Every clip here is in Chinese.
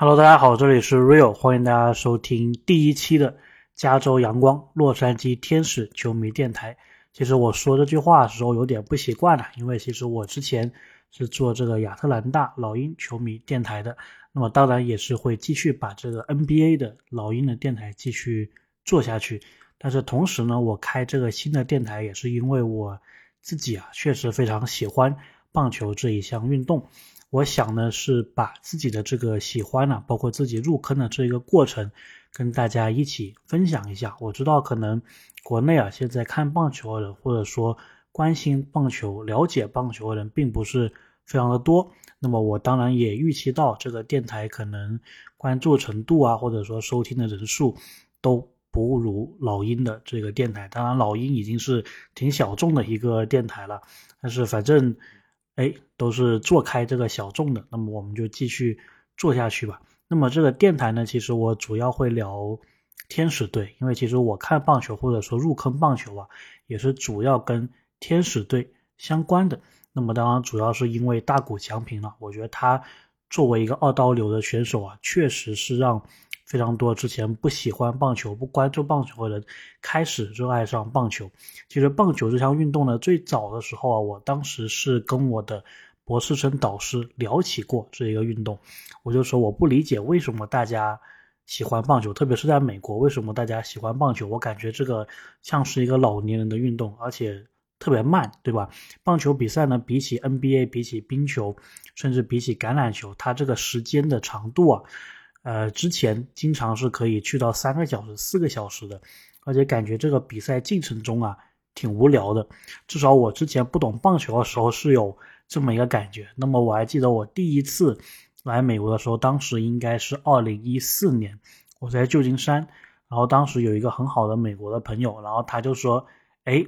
Hello，大家好，这里是 Real，欢迎大家收听第一期的加州阳光洛杉矶天使球迷电台。其实我说这句话的时候有点不习惯了，因为其实我之前是做这个亚特兰大老鹰球迷电台的，那么当然也是会继续把这个 NBA 的老鹰的电台继续做下去。但是同时呢，我开这个新的电台也是因为我自己啊，确实非常喜欢棒球这一项运动。我想呢，是把自己的这个喜欢呢，包括自己入坑的这个过程，跟大家一起分享一下。我知道可能国内啊，现在看棒球的人，或者说关心棒球、了解棒球的人，并不是非常的多。那么我当然也预期到这个电台可能关注程度啊，或者说收听的人数都不如老鹰的这个电台。当然，老鹰已经是挺小众的一个电台了，但是反正。哎，都是做开这个小众的，那么我们就继续做下去吧。那么这个电台呢，其实我主要会聊天使队，因为其实我看棒球或者说入坑棒球啊，也是主要跟天使队相关的。那么当然主要是因为大谷翔平了，我觉得他作为一个二刀流的选手啊，确实是让。非常多之前不喜欢棒球、不关注棒球的人开始热爱上棒球。其实棒球这项运动呢，最早的时候啊，我当时是跟我的博士生导师聊起过这一个运动。我就说我不理解为什么大家喜欢棒球，特别是在美国，为什么大家喜欢棒球？我感觉这个像是一个老年人的运动，而且特别慢，对吧？棒球比赛呢，比起 NBA、比起冰球，甚至比起橄榄球，它这个时间的长度啊。呃，之前经常是可以去到三个小时、四个小时的，而且感觉这个比赛进程中啊挺无聊的。至少我之前不懂棒球的时候是有这么一个感觉。那么我还记得我第一次来美国的时候，当时应该是二零一四年，我在旧金山，然后当时有一个很好的美国的朋友，然后他就说：“哎，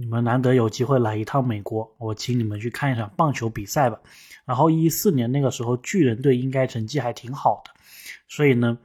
你们难得有机会来一趟美国，我请你们去看一场棒球比赛吧。”然后一四年那个时候，巨人队应该成绩还挺好的。所以呢，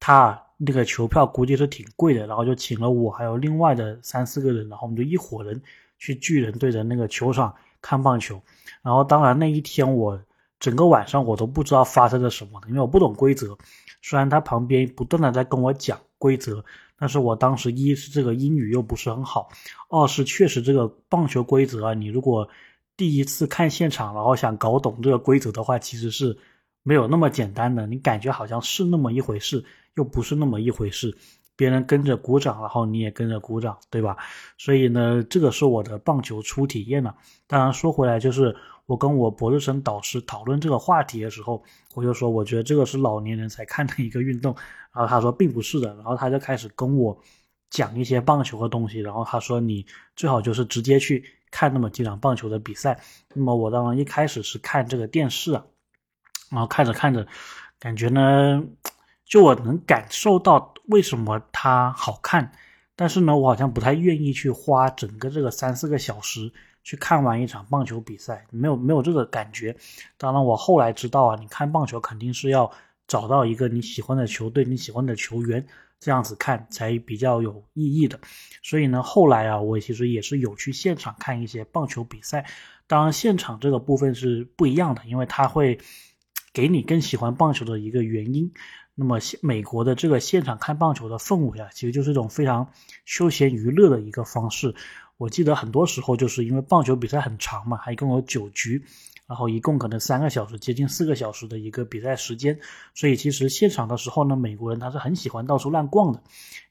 他那个球票估计是挺贵的，然后就请了我还有另外的三四个人，然后我们就一伙人去巨人队的那个球场看棒球。然后当然那一天我整个晚上我都不知道发生了什么，因为我不懂规则。虽然他旁边不断的在跟我讲规则，但是我当时一是这个英语又不是很好，二是确实这个棒球规则啊，你如果第一次看现场，然后想搞懂这个规则的话，其实是。没有那么简单的，你感觉好像是那么一回事，又不是那么一回事。别人跟着鼓掌，然后你也跟着鼓掌，对吧？所以呢，这个是我的棒球初体验了。当然说回来，就是我跟我博士生导师讨论这个话题的时候，我就说我觉得这个是老年人才看的一个运动。然后他说并不是的，然后他就开始跟我讲一些棒球的东西。然后他说你最好就是直接去看那么几场棒球的比赛。那么我当然一开始是看这个电视啊。然后看着看着，感觉呢，就我能感受到为什么它好看，但是呢，我好像不太愿意去花整个这个三四个小时去看完一场棒球比赛，没有没有这个感觉。当然，我后来知道啊，你看棒球肯定是要找到一个你喜欢的球队、你喜欢的球员，这样子看才比较有意义的。所以呢，后来啊，我其实也是有去现场看一些棒球比赛。当然，现场这个部分是不一样的，因为它会。给你更喜欢棒球的一个原因，那么美国的这个现场看棒球的氛围啊，其实就是一种非常休闲娱乐的一个方式。我记得很多时候就是因为棒球比赛很长嘛，还一共有九局，然后一共可能三个小时，接近四个小时的一个比赛时间，所以其实现场的时候呢，美国人他是很喜欢到处乱逛的。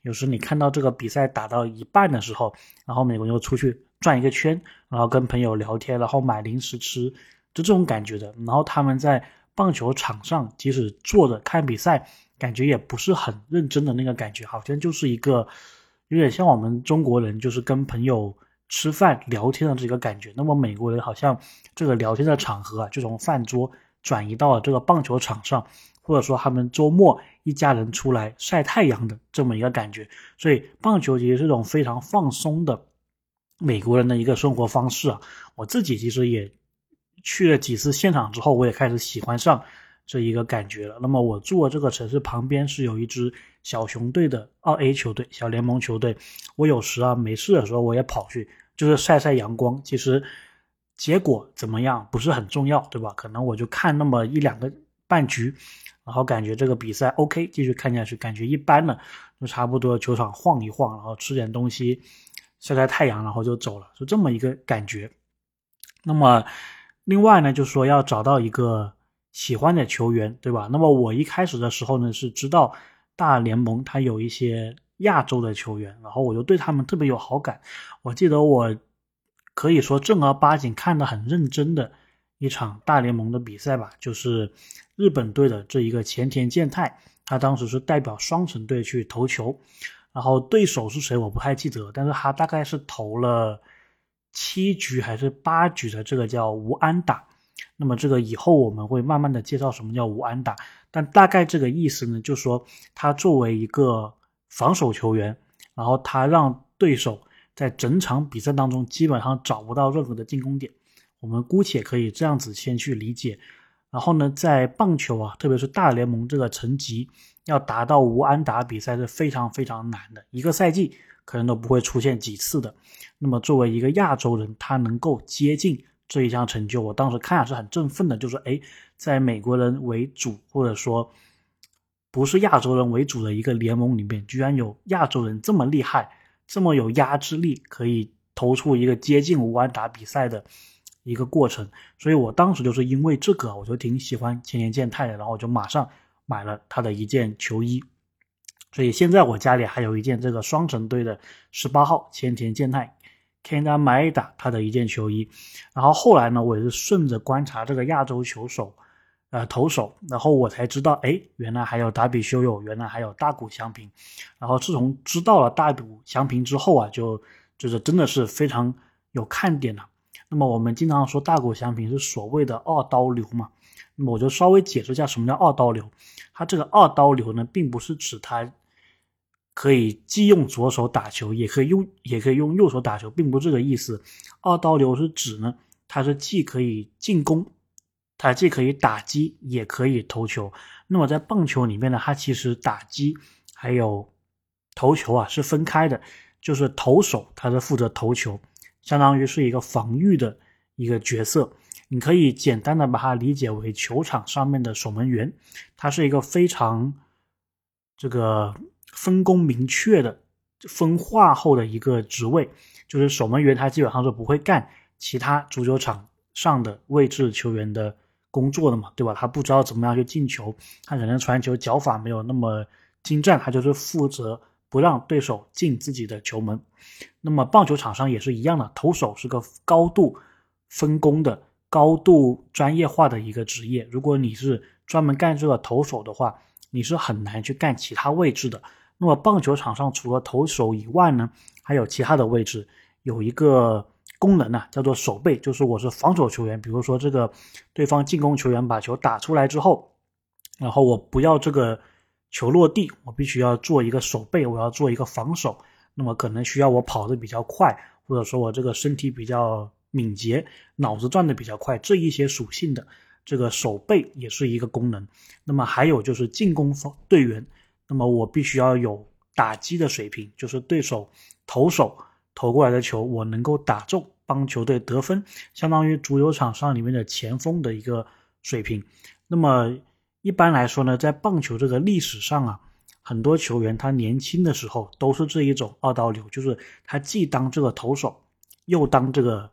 有时你看到这个比赛打到一半的时候，然后美国人就出去转一个圈，然后跟朋友聊天，然后买零食吃，就这种感觉的。然后他们在。棒球场上，即使坐着看比赛，感觉也不是很认真的那个感觉，好像就是一个有点像我们中国人，就是跟朋友吃饭聊天的这个感觉。那么美国人好像这个聊天的场合啊，就从饭桌转移到了这个棒球场上，或者说他们周末一家人出来晒太阳的这么一个感觉。所以棒球其实是一种非常放松的美国人的一个生活方式啊。我自己其实也。去了几次现场之后，我也开始喜欢上这一个感觉了。那么我住的这个城市旁边是有一支小熊队的二 A 球队，小联盟球队。我有时啊没事的时候，我也跑去，就是晒晒阳光。其实结果怎么样不是很重要，对吧？可能我就看那么一两个半局，然后感觉这个比赛 OK，继续看下去，感觉一般了，就差不多球场晃一晃，然后吃点东西，晒晒太阳，然后就走了，就这么一个感觉。那么另外呢，就是说要找到一个喜欢的球员，对吧？那么我一开始的时候呢，是知道大联盟它有一些亚洲的球员，然后我就对他们特别有好感。我记得我。可以说正儿八经看得很认真的一场大联盟的比赛吧，就是日本队的这一个前田健太，他当时是代表双城队去投球，然后对手是谁我不太记得，但是他大概是投了七局还是八局的这个叫无安打。那么这个以后我们会慢慢的介绍什么叫无安打，但大概这个意思呢，就说他作为一个防守球员，然后他让对手。在整场比赛当中，基本上找不到任何的进攻点，我们姑且可以这样子先去理解。然后呢，在棒球啊，特别是大联盟这个层级，要达到无安打比赛是非常非常难的，一个赛季可能都不会出现几次的。那么作为一个亚洲人，他能够接近这一项成就，我当时看是很振奋的。就是哎，在美国人为主，或者说不是亚洲人为主的一个联盟里面，居然有亚洲人这么厉害。这么有压制力，可以投出一个接近无安打比赛的一个过程，所以我当时就是因为这个，我就挺喜欢千田健太的，然后我就马上买了他的一件球衣，所以现在我家里还有一件这个双城队的十八号千田健太 Kenta Maeda 他的一件球衣，然后后来呢，我也是顺着观察这个亚洲球手。呃，投手，然后我才知道，哎，原来还有达比修有，原来还有大谷翔平，然后自从知道了大谷翔平之后啊，就就是真的是非常有看点了。那么我们经常说大谷翔平是所谓的二刀流嘛，那么我就稍微解释一下什么叫二刀流。他这个二刀流呢，并不是指他可以既用左手打球，也可以用也可以用右手打球，并不是这个意思。二刀流是指呢，他是既可以进攻。它既可以打击，也可以投球。那么在棒球里面呢，它其实打击还有投球啊是分开的。就是投手他是负责投球，相当于是一个防御的一个角色。你可以简单的把它理解为球场上面的守门员，他是一个非常这个分工明确的分化后的一个职位。就是守门员他基本上是不会干其他足球场上的位置球员的。工作的嘛，对吧？他不知道怎么样去进球，他可能传球脚法没有那么精湛，他就是负责不让对手进自己的球门。那么棒球场上也是一样的，投手是个高度分工的、高度专业化的一个职业。如果你是专门干这个投手的话，你是很难去干其他位置的。那么棒球场上除了投手以外呢，还有其他的位置，有一个。功能呢，叫做守备，就是我是防守球员，比如说这个对方进攻球员把球打出来之后，然后我不要这个球落地，我必须要做一个守备，我要做一个防守，那么可能需要我跑得比较快，或者说我这个身体比较敏捷，脑子转得比较快，这一些属性的这个守备也是一个功能。那么还有就是进攻方队员，那么我必须要有打击的水平，就是对手投手。投过来的球，我能够打中，帮球队得分，相当于足球场上里面的前锋的一个水平。那么一般来说呢，在棒球这个历史上啊，很多球员他年轻的时候都是这一种二刀流，就是他既当这个投手，又当这个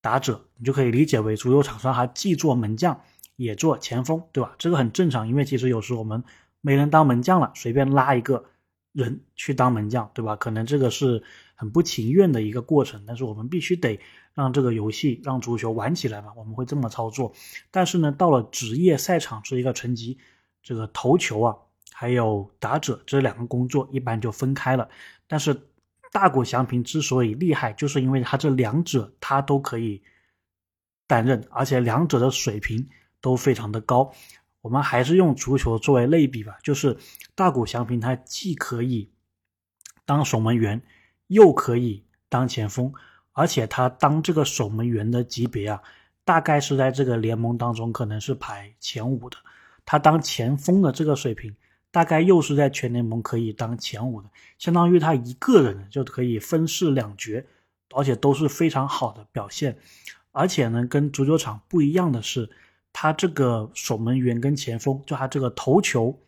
打者，你就可以理解为足球场上他既做门将，也做前锋，对吧？这个很正常，因为其实有时我们没人当门将了，随便拉一个人去当门将，对吧？可能这个是。很不情愿的一个过程，但是我们必须得让这个游戏让足球玩起来嘛，我们会这么操作。但是呢，到了职业赛场这一个层级，这个投球啊，还有打者这两个工作一般就分开了。但是大谷翔平之所以厉害，就是因为他这两者他都可以担任，而且两者的水平都非常的高。我们还是用足球作为类比吧，就是大谷翔平他既可以当守门员。又可以当前锋，而且他当这个守门员的级别啊，大概是在这个联盟当中可能是排前五的。他当前锋的这个水平，大概又是在全联盟可以当前五的，相当于他一个人就可以分饰两角，而且都是非常好的表现。而且呢，跟足球场不一样的是，他这个守门员跟前锋，就他这个投球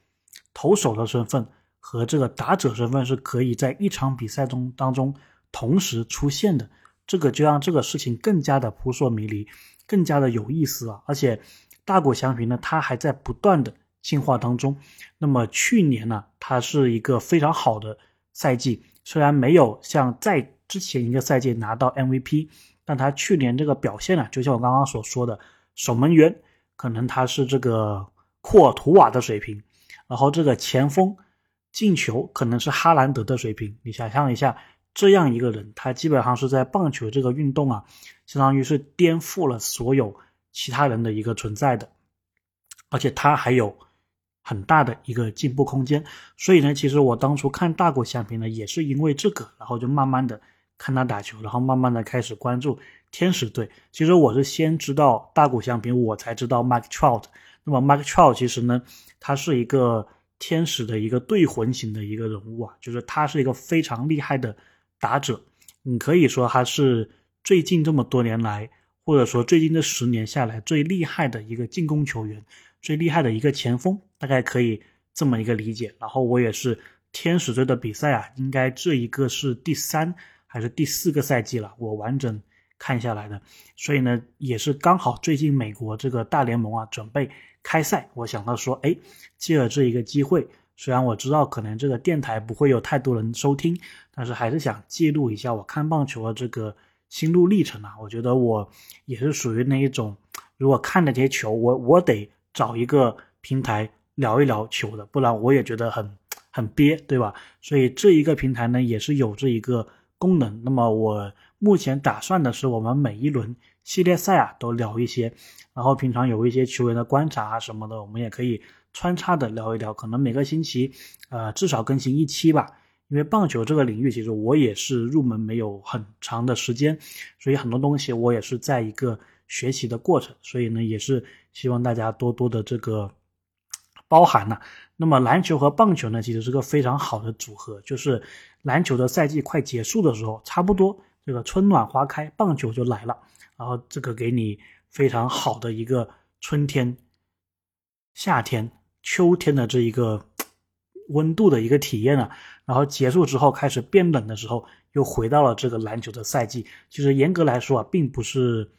投手的身份和这个打者身份是可以在一场比赛中当中同时出现的，这个就让这个事情更加的扑朔迷离，更加的有意思啊！而且大谷翔平呢，他还在不断的进化当中。那么去年呢，他是一个非常好的赛季，虽然没有像在之前一个赛季拿到 MVP，但他去年这个表现呢，就像我刚刚所说的，守门员可能他是这个库尔图瓦的水平，然后这个前锋进球可能是哈兰德的水平。你想象一下，这样一个人，他基本上是在棒球这个运动啊，相当于是颠覆了所有其他人的一个存在的，而且他还有很大的一个进步空间。所以呢，其实我当初看大国相平呢，也是因为这个，然后就慢慢的。看他打球，然后慢慢的开始关注天使队。其实我是先知道大谷翔平，我才知道 Mike Trout。那么 Mike Trout 其实呢，他是一个天使的一个队魂型的一个人物啊，就是他是一个非常厉害的打者。你可以说他是最近这么多年来，或者说最近这十年下来最厉害的一个进攻球员，最厉害的一个前锋，大概可以这么一个理解。然后我也是天使队的比赛啊，应该这一个是第三。还是第四个赛季了，我完整看下来的，所以呢，也是刚好最近美国这个大联盟啊准备开赛，我想到说，哎，借了这一个机会，虽然我知道可能这个电台不会有太多人收听，但是还是想记录一下我看棒球的这个心路历程啊。我觉得我也是属于那一种，如果看了这些球，我我得找一个平台聊一聊球的，不然我也觉得很很憋，对吧？所以这一个平台呢，也是有这一个。功能，那么我目前打算的是，我们每一轮系列赛啊都聊一些，然后平常有一些球员的观察啊什么的，我们也可以穿插的聊一聊，可能每个星期，呃至少更新一期吧。因为棒球这个领域，其实我也是入门没有很长的时间，所以很多东西我也是在一个学习的过程，所以呢，也是希望大家多多的这个包涵呐。那么篮球和棒球呢，其实是个非常好的组合。就是篮球的赛季快结束的时候，差不多这个春暖花开，棒球就来了。然后这个给你非常好的一个春天、夏天、秋天的这一个温度的一个体验啊。然后结束之后开始变冷的时候，又回到了这个篮球的赛季。其实严格来说啊，并不是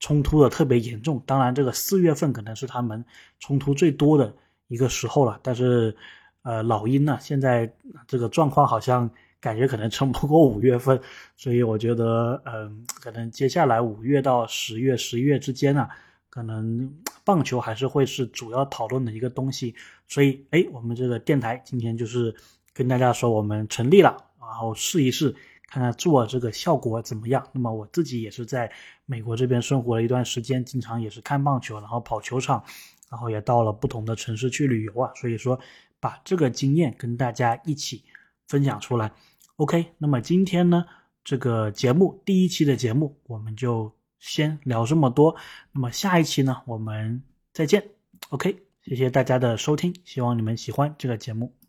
冲突的特别严重。当然，这个四月份可能是他们冲突最多的。一个时候了，但是，呃，老鹰呢，现在这个状况好像感觉可能撑不过五月份，所以我觉得，嗯，可能接下来五月到十月、十一月之间呢，可能棒球还是会是主要讨论的一个东西。所以，哎，我们这个电台今天就是跟大家说，我们成立了，然后试一试，看看做这个效果怎么样。那么我自己也是在美国这边生活了一段时间，经常也是看棒球，然后跑球场。然后也到了不同的城市去旅游啊，所以说把这个经验跟大家一起分享出来。OK，那么今天呢，这个节目第一期的节目我们就先聊这么多。那么下一期呢，我们再见。OK，谢谢大家的收听，希望你们喜欢这个节目。